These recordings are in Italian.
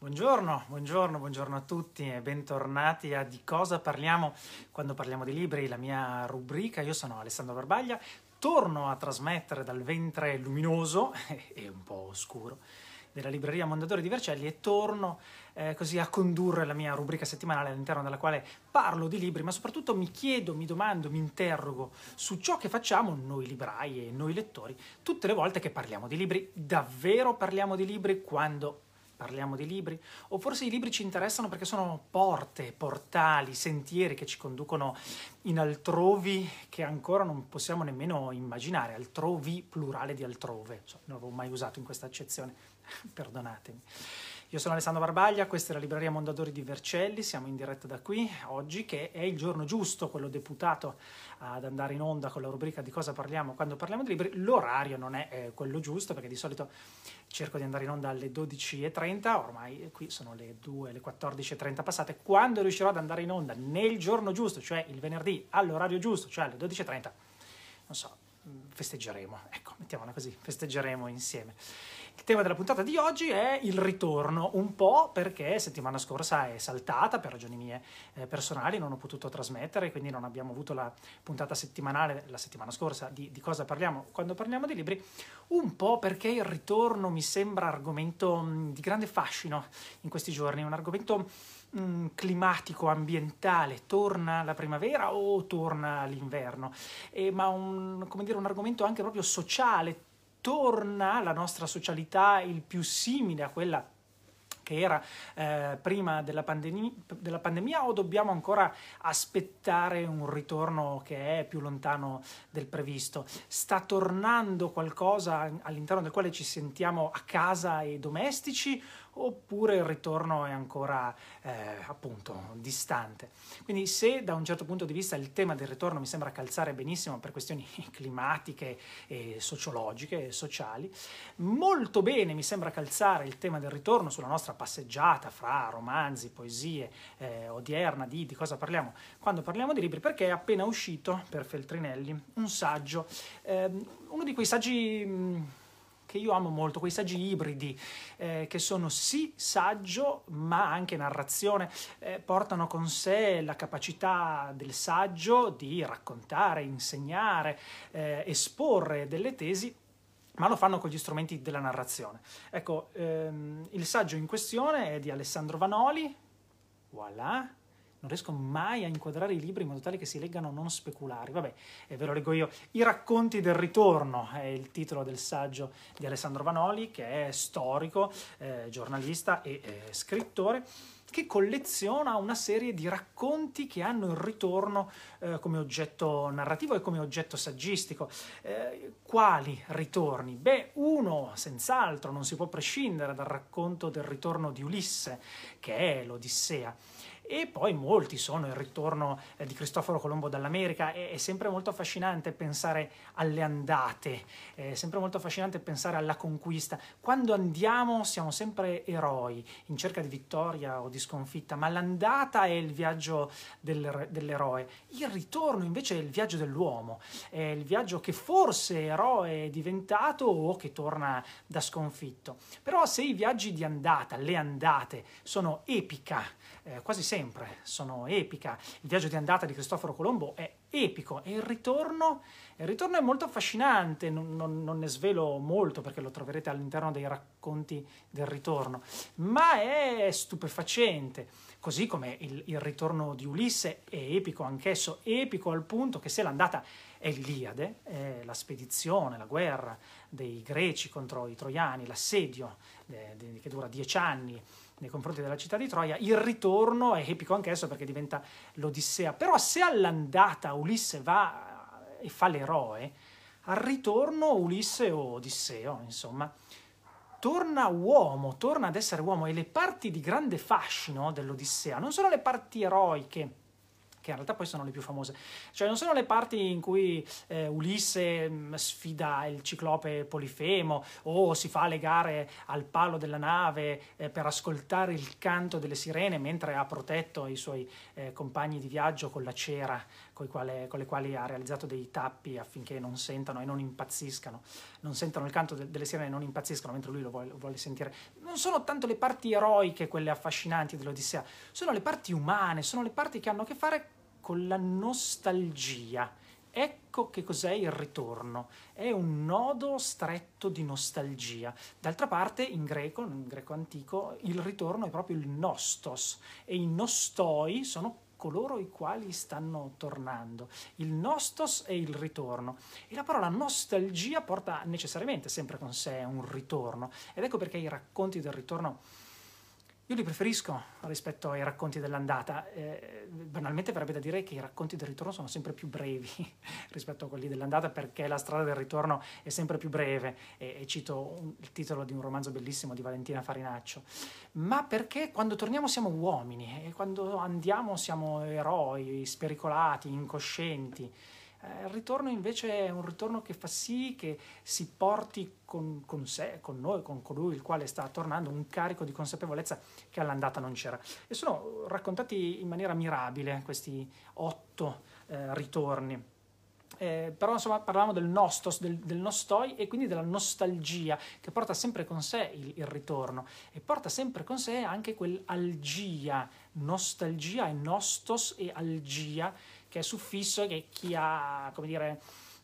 Buongiorno, buongiorno, buongiorno a tutti e bentornati a Di cosa parliamo quando parliamo di libri, la mia rubrica. Io sono Alessandro Barbaglia, torno a trasmettere dal ventre luminoso e un po' oscuro della libreria Mondadori di Vercelli e torno eh, così a condurre la mia rubrica settimanale all'interno della quale parlo di libri, ma soprattutto mi chiedo, mi domando, mi interrogo su ciò che facciamo noi librai e noi lettori tutte le volte che parliamo di libri. Davvero parliamo di libri quando parliamo di libri? O forse i libri ci interessano perché sono porte, portali, sentieri che ci conducono in altrovi che ancora non possiamo nemmeno immaginare, altrovi plurale di altrove, non l'avevo mai usato in questa accezione, perdonatemi. Io sono Alessandro Barbaglia, questa è la libreria Mondadori di Vercelli, siamo in diretta da qui oggi che è il giorno giusto, quello deputato ad andare in onda con la rubrica di cosa parliamo quando parliamo di libri. L'orario non è eh, quello giusto perché di solito cerco di andare in onda alle 12.30, ormai qui sono le 2, le 14.30 passate. Quando riuscirò ad andare in onda nel giorno giusto, cioè il venerdì all'orario giusto, cioè alle 12.30, non so, festeggeremo, ecco, mettiamola così, festeggeremo insieme. Il tema della puntata di oggi è il ritorno, un po' perché settimana scorsa è saltata per ragioni mie eh, personali, non ho potuto trasmettere, quindi non abbiamo avuto la puntata settimanale la settimana scorsa di, di cosa parliamo quando parliamo di libri, un po' perché il ritorno mi sembra argomento mh, di grande fascino in questi giorni, un argomento mh, climatico, ambientale, torna la primavera o torna l'inverno, eh, ma un, dire, un argomento anche proprio sociale, torna la nostra socialità il più simile a quella che era eh, prima della, pandem- della, pandemia o dobbiamo ancora aspettare un ritorno che è più lontano del previsto? Sta tornando qualcosa all'interno del quale ci sentiamo a casa e domestici oppure il ritorno è ancora eh, appunto distante. Quindi se da un certo punto di vista il tema del ritorno mi sembra calzare benissimo per questioni climatiche e sociologiche e sociali, molto bene mi sembra calzare il tema del ritorno sulla nostra passeggiata fra romanzi, poesie eh, odierna di, di cosa parliamo quando parliamo di libri, perché è appena uscito per Feltrinelli un saggio, eh, uno di quei saggi... Mh, che io amo molto, quei saggi ibridi eh, che sono sì saggio ma anche narrazione, eh, portano con sé la capacità del saggio di raccontare, insegnare, eh, esporre delle tesi ma lo fanno con gli strumenti della narrazione. Ecco, ehm, il saggio in questione è di Alessandro Vanoli, voilà, non riesco mai a inquadrare i libri in modo tale che si leggano non speculari. Vabbè, e ve lo leggo io. I racconti del ritorno è il titolo del saggio di Alessandro Vanoli, che è storico, eh, giornalista e eh, scrittore che colleziona una serie di racconti che hanno il ritorno eh, come oggetto narrativo e come oggetto saggistico. Eh, quali ritorni? Beh, uno senz'altro non si può prescindere dal racconto del ritorno di Ulisse, che è l'Odissea e poi molti sono il ritorno eh, di Cristoforo Colombo dall'America, è, sempre molto affascinante pensare alle andate, è sempre molto affascinante pensare alla conquista. Quando andiamo siamo sempre eroi in cerca di vittoria o di sconfitta, ma l'andata è il viaggio del, dell'eroe, il ritorno invece è il viaggio dell'uomo, è il viaggio che forse eroe è diventato o che torna da sconfitto. Però se i viaggi di andata, le andate, sono epica, eh, quasi sempre sono epica. Il viaggio di andata di Cristoforo Colombo è epico e il ritorno, il ritorno è molto affascinante, non, non, non, ne svelo molto perché lo troverete all'interno dei racconti del ritorno, ma è stupefacente, così come il, il ritorno di Ulisse è epico anch'esso, epico al punto che se l'andata è l'Iliade, è la spedizione, la guerra dei greci contro i troiani, l'assedio eh, che dura dieci anni, nei confronti della città di Troia, il ritorno è epico anch'esso perché diventa l'Odissea. Però se all'andata Ulisse va e fa l'eroe, al ritorno Ulisse o Odisseo, insomma, torna uomo, torna ad essere uomo e le parti di grande fascino dell'Odissea non sono le parti eroiche che in realtà poi sono le più famose. Cioè non sono le parti in cui eh, Ulisse mm, sfida il ciclope Polifemo o si fa legare al palo della nave eh, per ascoltare il canto delle sirene mentre ha protetto i suoi eh, compagni di viaggio con la cera quale, con le quali ha realizzato dei tappi affinché non sentano e non impazziscano, non sentano il canto de, delle sirene e non impazziscano mentre lui lo vuole, lo vuole, sentire. Non sono tanto le parti eroiche, quelle affascinanti dell'Odissea, sono le parti umane, sono le parti che hanno a che fare con la nostalgia. Ecco che cos'è il ritorno, è un nodo stretto di nostalgia. D'altra parte, in greco, in greco antico, il ritorno è proprio il nostos e i nostoi sono coloro i quali stanno tornando. Il nostos è il ritorno e la parola nostalgia porta necessariamente sempre con sé un ritorno ed ecco perché i racconti del ritorno io li preferisco rispetto ai racconti dell'andata. Eh, banalmente verrebbe da dire che i racconti del ritorno sono sempre più brevi rispetto a quelli dell'andata perché la strada del ritorno è sempre più breve. E, e cito un, il titolo di un romanzo bellissimo di Valentina Farinaccio. Ma perché quando torniamo siamo uomini e quando andiamo siamo eroi, spericolati, incoscienti. Eh, il ritorno invece è un ritorno che fa sì che si porti con, con, sé, con noi, con colui il quale sta tornando, un carico di consapevolezza che all'andata non c'era. E sono raccontati in maniera mirabile questi otto eh, ritorni. Eh, però insomma parlavamo del nostos, del, del, nostoi e quindi della nostalgia che porta sempre con sé il, il ritorno e porta sempre con sé anche quell'algia, nostalgia e nostos e algia che è suffisso che chi ha, come dire,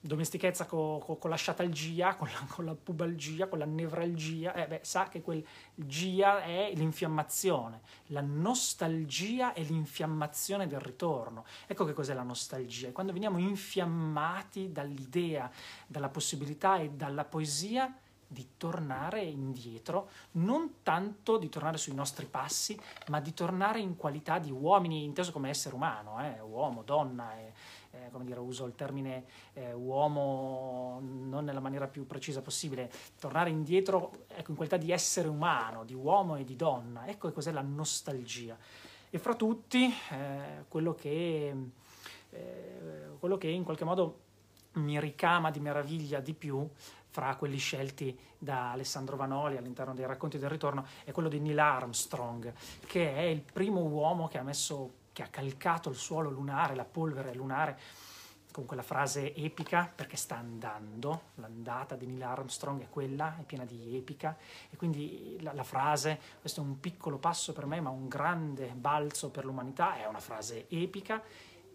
domestichezza con, con, con la sciatalgia, con la, con la, pubalgia, con la nevralgia, eh beh, sa che quel gia è l'infiammazione, la nostalgia è l'infiammazione del ritorno. Ecco che cos'è la nostalgia, quando veniamo infiammati dall'idea, dalla possibilità e dalla poesia di tornare indietro, non tanto di tornare sui nostri passi, ma di tornare in qualità di uomini, inteso come essere umano, eh, uomo, donna, eh, eh, come dire, uso il termine eh, uomo non nella maniera più precisa possibile, tornare indietro ecco, in qualità di essere umano, di uomo e di donna, ecco cos'è la nostalgia. E fra tutti eh, quello che, eh, quello che in qualche modo mi ricama di meraviglia di più fra quelli scelti da Alessandro Vanoli all'interno dei racconti del ritorno è quello di Neil Armstrong, che è il primo uomo che ha, messo, che ha calcato il suolo lunare, la polvere lunare, con quella frase epica perché sta andando, l'andata di Neil Armstrong è quella, è piena di epica e quindi la, la, frase, questo è un piccolo passo per me ma un grande balzo per l'umanità, è una frase epica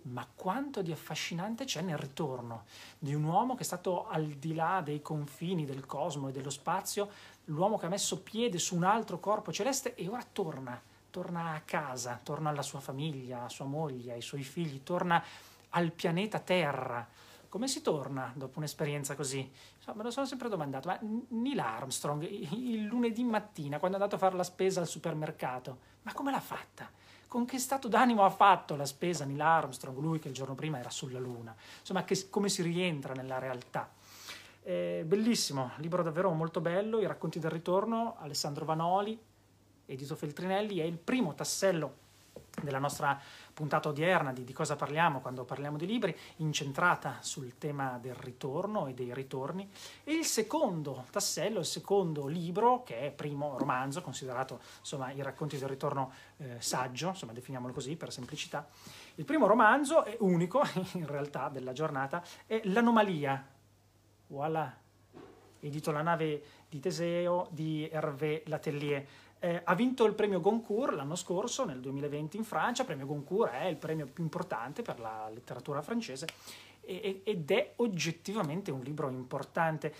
ma quanto di affascinante c'è nel ritorno di un uomo che è stato al di là dei confini del cosmo e dello spazio, l'uomo che ha messo piede su un altro corpo celeste e ora torna, torna a casa, torna alla sua famiglia, a sua moglie, ai suoi figli, torna al pianeta Terra. Come si torna dopo un'esperienza così? me lo sono sempre domandato, ma Neil Armstrong il lunedì mattina, quando è andato a fare la spesa al supermercato, ma come l'ha fatta? Con che stato d'animo ha fatto la spesa Neil Armstrong, lui che il giorno prima era sulla Luna, insomma che, come si rientra nella realtà. Eh, bellissimo, libro davvero molto bello, I racconti del ritorno, Alessandro Vanoli, Edito Feltrinelli, è il primo tassello della nostra puntata odierna di, di cosa parliamo quando parliamo di libri, incentrata sul tema del ritorno e dei ritorni, e il secondo tassello, il secondo libro, che è primo romanzo, considerato insomma i racconti del ritorno eh, saggio, insomma definiamolo così per semplicità, il primo romanzo è unico in realtà della giornata, è L'anomalia, voilà, edito La nave di Teseo di Hervé Latelier eh, ha vinto il premio Goncourt l'anno scorso, nel 2020 in Francia. Il premio Goncourt è il premio più importante per la letteratura francese ed è oggettivamente un libro importante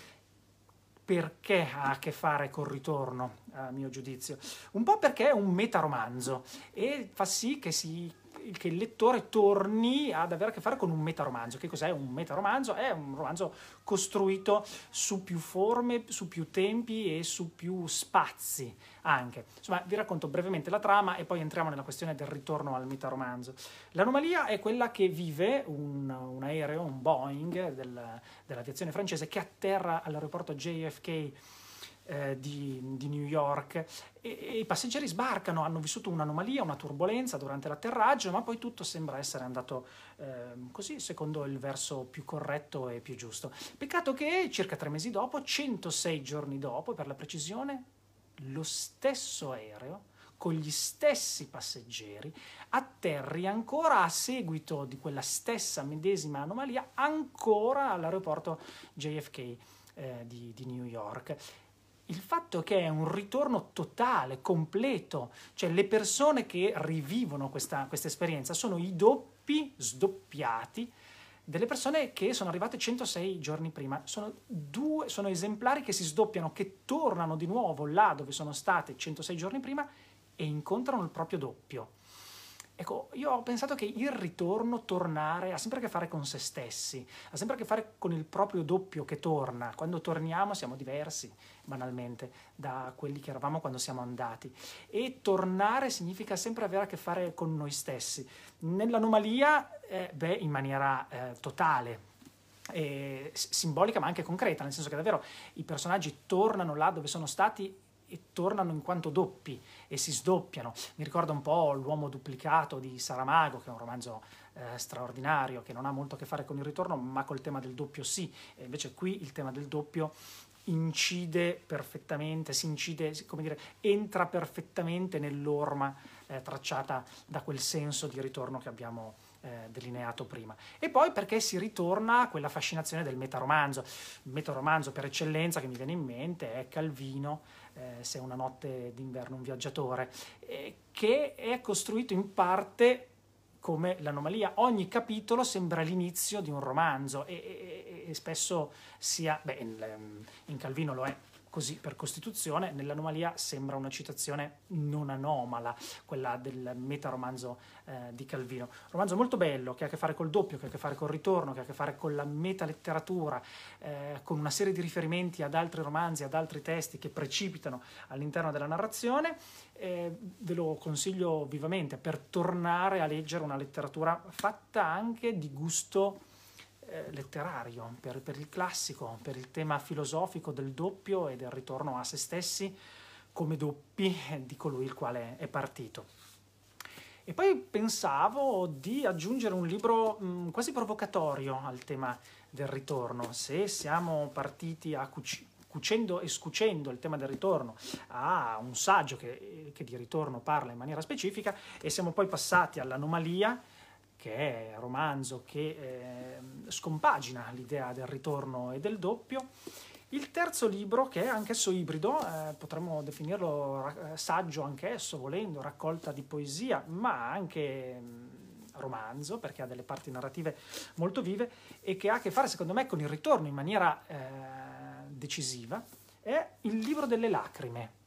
perché ha a che fare col ritorno, a mio giudizio. Un po' perché è un metaromanzo e fa sì che si che il lettore torni ad avere a che fare con un metaromanzo. Che cos'è un metaromanzo? È un romanzo costruito su più forme, su più tempi e su più spazi anche. Insomma, vi racconto brevemente la trama e poi entriamo nella questione del ritorno al metaromanzo. L'anomalia è quella che vive un, un aereo, un Boeing del, dell'aviazione francese che atterra all'aeroporto JFK eh, di, di, New York e, e, i passeggeri sbarcano, hanno vissuto un'anomalia, una turbolenza durante l'atterraggio, ma poi tutto sembra essere andato eh, così secondo il verso più corretto e più giusto. Peccato che circa tre mesi dopo, 106 giorni dopo per la precisione, lo stesso aereo con gli stessi passeggeri, atterri ancora a seguito di quella stessa medesima anomalia ancora all'aeroporto JFK eh, di, di New York il fatto che è un ritorno totale, completo, cioè le persone che rivivono questa, questa esperienza sono i doppi, sdoppiati, delle persone che sono arrivate 106 giorni prima. Sono, due, sono esemplari che si sdoppiano, che tornano di nuovo là dove sono state 106 giorni prima e incontrano il proprio doppio. Ecco, io ho pensato che il ritorno, tornare, ha sempre a che fare con se stessi, ha sempre a che fare con il proprio doppio che torna. Quando torniamo siamo diversi, banalmente, da quelli che eravamo quando siamo andati. E tornare significa sempre avere a che fare con noi stessi. Nell'anomalia, eh, beh, in maniera eh, totale, eh, simbolica ma anche concreta, nel senso che davvero i personaggi tornano là dove sono stati e tornano in quanto doppi e si sdoppiano. Mi ricorda un po' L'uomo duplicato di Saramago, che è un romanzo eh, straordinario, che non ha molto a che fare con il ritorno, ma col tema del doppio sì. E invece qui il tema del doppio incide perfettamente, si incide, come dire, entra perfettamente nell'orma eh, tracciata da quel senso di ritorno che abbiamo eh, delineato prima. E poi perché si ritorna a quella fascinazione del metaromanzo. Il metaromanzo per eccellenza che mi viene in mente è Calvino, eh, Se una notte d'inverno un viaggiatore, eh, che è costruito in parte come l'anomalia. Ogni capitolo sembra l'inizio di un romanzo e, e, e spesso sia, beh, in, in Calvino lo è così per Costituzione, nell'anomalia sembra una citazione non anomala, quella del metaromanzo eh, di Calvino. Romanzo molto bello, che ha a che fare col doppio, che ha a che fare col ritorno, che ha a che fare con la metaletteratura, eh, con una serie di riferimenti ad altri romanzi, ad altri testi che precipitano all'interno della narrazione. Eh, ve lo consiglio vivamente per tornare a leggere una letteratura fatta anche di gusto eh, letterario, per, per, il classico, per il tema filosofico del doppio e del ritorno a se stessi come doppi di colui il quale è partito. E poi pensavo di aggiungere un libro mh, mm, quasi provocatorio al tema del ritorno. Se siamo partiti a cuci- cucendo e scucendo il tema del ritorno a un saggio che, che di ritorno parla in maniera specifica e siamo poi passati all'anomalia, che è un romanzo che eh, scompagina l'idea del ritorno e del doppio. Il terzo libro, che è anch'esso ibrido, eh, potremmo definirlo eh, saggio anch'esso, volendo, raccolta di poesia, ma anche mh, mm, romanzo, perché ha delle parti narrative molto vive e che ha a che fare, secondo me, con il ritorno in maniera eh, decisiva, è Il libro delle lacrime.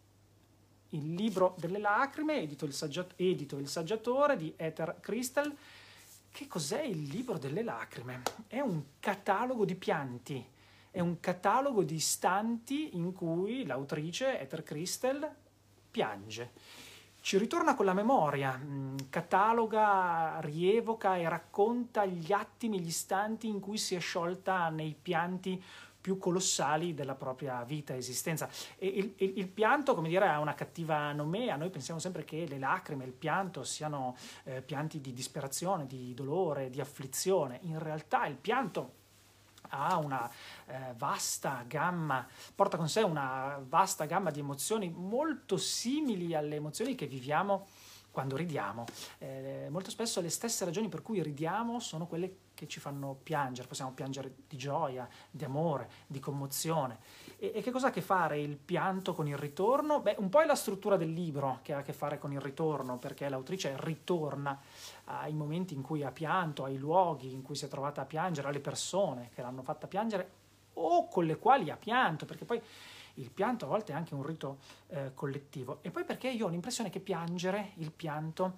Il libro delle lacrime, edito il, saggiat- edito il saggiatore di Ether Crystal, che cos'è il libro delle lacrime? È un catalogo di pianti, è un catalogo di istanti in cui l'autrice, Ether Crystal, piange. Ci ritorna con la memoria, mm, cataloga, rievoca e racconta gli attimi, gli istanti in cui si è sciolta nei pianti più colossali della propria vita esistenza. E il, il, il, pianto, come dire, ha una cattiva nomea. Noi pensiamo sempre che le lacrime, il pianto siano eh, pianti di disperazione, di dolore, di afflizione. In realtà il pianto ha una eh, vasta gamma, porta con sé una vasta gamma di emozioni molto simili alle emozioni che viviamo quando ridiamo. Eh, molto spesso le stesse ragioni per cui ridiamo sono quelle che ci fanno piangere, possiamo piangere di gioia, di amore, di commozione. E, e che cosa ha a che fare il pianto con il ritorno? Beh, un po' è la struttura del libro che ha a che fare con il ritorno, perché l'autrice ritorna ai momenti in cui ha pianto, ai luoghi in cui si è trovata a piangere, alle persone che l'hanno fatta piangere o con le quali ha pianto, perché poi il pianto a volte è anche un rito eh, collettivo. E poi perché io ho l'impressione che piangere, il pianto,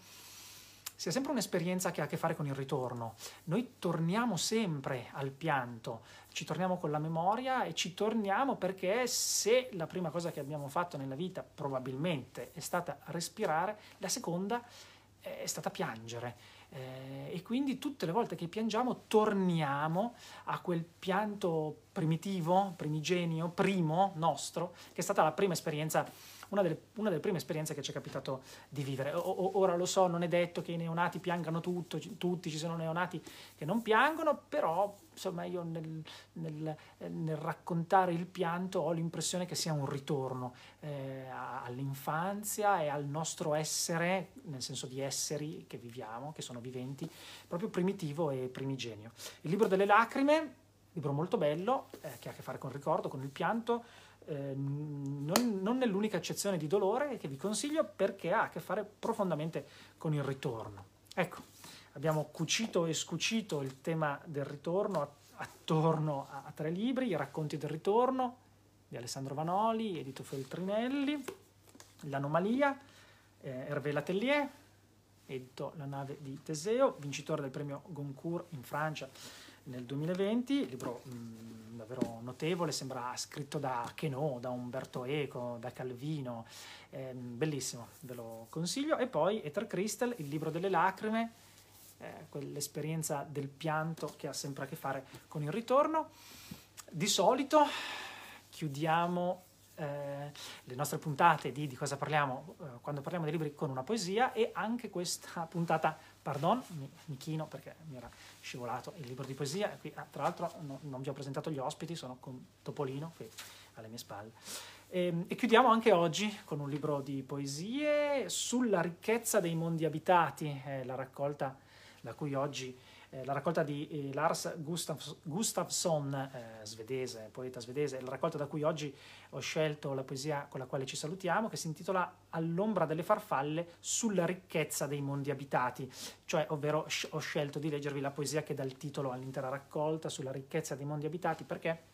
sia sempre un'esperienza che ha a che fare con il ritorno. Noi torniamo sempre al pianto, ci torniamo con la memoria e ci torniamo perché se la prima cosa che abbiamo fatto nella vita probabilmente è stata respirare, la seconda è stata piangere. Eh, e quindi tutte le volte che piangiamo torniamo a quel pianto primitivo, primigenio, primo nostro, che è stata la prima esperienza una delle, una delle prime esperienze che ci è capitato di vivere. O, o, ora lo so, non è detto che i neonati piangano tutto, tutti, ci sono neonati che non piangono, però insomma io nel, nel, nel raccontare il pianto ho l'impressione che sia un ritorno eh, all'infanzia e al nostro essere, nel senso di esseri che viviamo, che sono viventi, proprio primitivo e primigenio. Il libro delle lacrime libro molto bello, eh, che ha a che fare con il ricordo, con il pianto, eh, non, non nell'unica accezione di dolore che vi consiglio perché ha a che fare profondamente con il ritorno. Ecco, abbiamo cucito e scucito il tema del ritorno attorno a, a tre libri, i racconti del ritorno di Alessandro Vanoli, Edito Feltrinelli, L'anomalia, eh, Hervé Latelier, edito La nave di Teseo, vincitore del premio Goncourt in Francia nel 2020, libro mh, mm, davvero notevole, sembra scritto da Queneau, da Umberto Eco, da Calvino, eh, bellissimo, ve lo consiglio. E poi Ether Crystal, il libro delle lacrime, eh, quell'esperienza del pianto che ha sempre a che fare con il ritorno. Di solito chiudiamo eh, le nostre puntate di, di cosa parliamo eh, quando parliamo dei libri con una poesia e anche questa puntata, pardon, mi, mi chino perché mi era scivolato il libro di poesia, qui, ah, tra l'altro no, non vi ho presentato gli ospiti, sono con Topolino qui alle mie spalle. E, ehm, e, chiudiamo anche oggi con un libro di poesie sulla ricchezza dei mondi abitati, eh, la raccolta da cui oggi la raccolta di eh, Lars Gustaf, Gustafsson, eh, svedese, poeta svedese, la raccolta da cui oggi ho scelto la poesia con la quale ci salutiamo, che si intitola All'ombra delle farfalle sulla ricchezza dei mondi abitati, cioè ovvero ho scelto di leggervi la poesia che dà il titolo all'intera raccolta sulla ricchezza dei mondi abitati perché?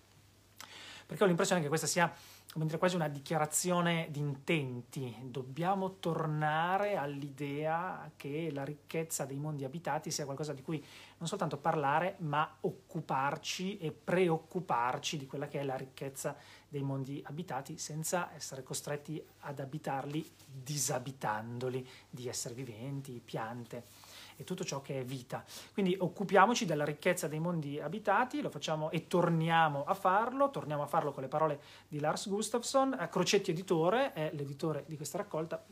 Perché ho l'impressione che questa sia come dire, quasi una dichiarazione di intenti. Dobbiamo tornare all'idea che la ricchezza dei mondi abitati sia qualcosa di cui non soltanto parlare, ma occuparci e preoccuparci di quella che è la ricchezza dei mondi abitati senza essere costretti ad abitarli disabitandoli di esseri viventi, piante e tutto ciò che è vita. Quindi occupiamoci della ricchezza dei mondi abitati, lo facciamo e torniamo a farlo, torniamo a farlo con le parole di Lars Gustafsson, Crocetti Editore è l'editore di questa raccolta,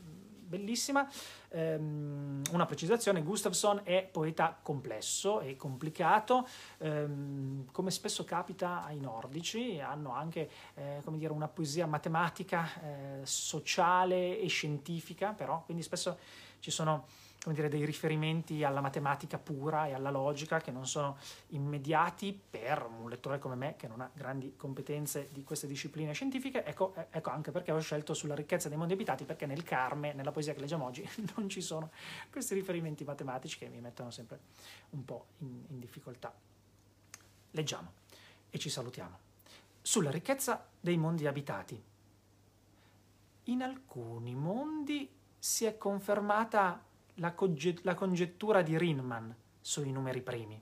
bellissima. Um, una precisazione, Gustafsson è poeta complesso e complicato, um, come spesso capita ai nordici, hanno anche eh, dire, una poesia matematica, eh, sociale e scientifica, però, quindi spesso ci sono come dire, dei riferimenti alla matematica pura e alla logica che non sono immediati per un lettore come me che non ha grandi competenze di queste discipline scientifiche. Ecco, eh, ecco anche perché ho scelto sulla ricchezza dei mondi abitati, perché nel Carme, nella poesia che leggiamo oggi, non ci sono questi riferimenti matematici che mi mettono sempre un po' in, in difficoltà. Leggiamo e ci salutiamo. Sulla ricchezza dei mondi abitati. In alcuni mondi si è confermata la, conget- la congettura di Riemann sui numeri primi.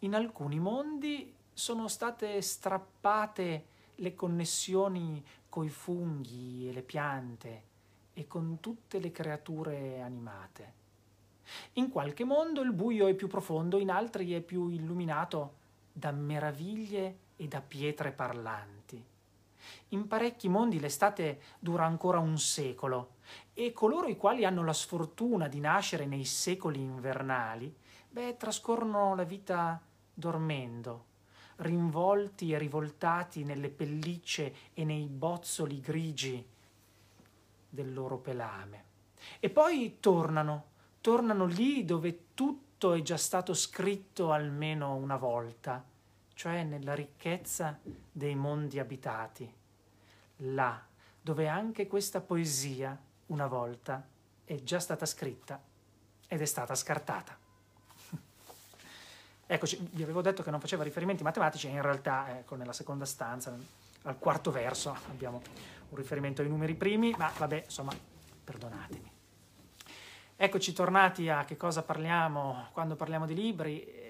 In alcuni mondi sono state strappate le connessioni coi funghi e le piante e con tutte le creature animate. In qualche mondo il buio è più profondo, in altri è più illuminato da meraviglie e da pietre parlanti. In parecchi mondi l'estate dura ancora un secolo e coloro i quali hanno la sfortuna di nascere nei secoli invernali, beh, trascorrono la vita dormendo, rinvolti e rivoltati nelle pellicce e nei bozzoli grigi del loro pelame. E poi tornano, tornano lì dove tutto è già stato scritto almeno una volta, cioè nella ricchezza dei mondi abitati, là dove anche questa poesia una volta è già stata scritta ed è stata scartata. Eccoci, vi avevo detto che non faceva riferimenti matematici in realtà, ecco, nella seconda stanza, al quarto verso, abbiamo un riferimento ai numeri primi, ma vabbè, insomma, perdonatemi. Eccoci tornati a che cosa parliamo quando parliamo di libri,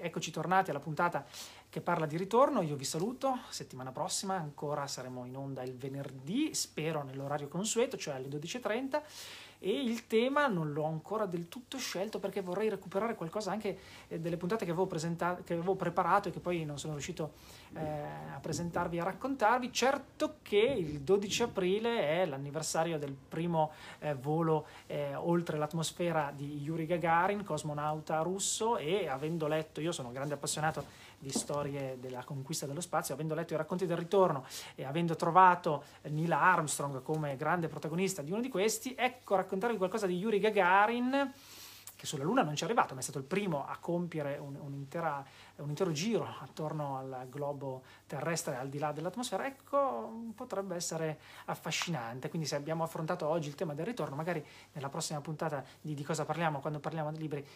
eccoci tornati alla puntata che parla di ritorno. Io vi saluto, settimana prossima ancora saremo in onda il venerdì, spero nell'orario consueto, cioè alle 12.30 e il tema non l'ho ancora del tutto scelto perché vorrei recuperare qualcosa anche eh, delle puntate che avevo, che avevo, preparato e che poi non sono riuscito eh, a presentarvi e a raccontarvi. Certo che il 12 aprile è l'anniversario del primo eh, volo eh, oltre l'atmosfera di Yuri Gagarin, cosmonauta russo e avendo letto, io sono un grande appassionato di storie della conquista dello spazio, avendo letto i racconti del ritorno e avendo trovato Neil Armstrong come grande protagonista di uno di questi, ecco raccontarvi qualcosa di Yuri Gagarin che sulla Luna non ci è arrivato, ma è stato il primo a compiere un, un, un, intero giro attorno al globo terrestre al di là dell'atmosfera, ecco, potrebbe essere affascinante. Quindi se abbiamo affrontato oggi il tema del ritorno, magari nella prossima puntata di, di cosa parliamo quando parliamo di libri,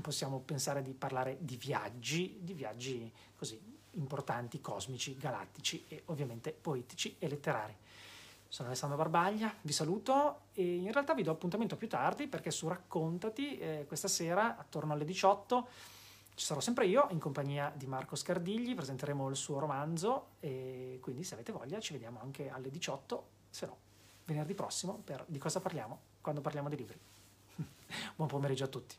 possiamo pensare di parlare di viaggi, di viaggi così importanti, cosmici, galattici e ovviamente poetici e letterari. Sono Alessandro Barbaglia, vi saluto e in realtà vi do appuntamento più tardi perché su Raccontati eh, questa sera attorno alle 18 ci sarò sempre io in compagnia di Marco Scardigli, presenteremo il suo romanzo e quindi se avete voglia ci vediamo anche alle 18, se no venerdì prossimo per di cosa parliamo quando parliamo di libri. Buon pomeriggio a tutti.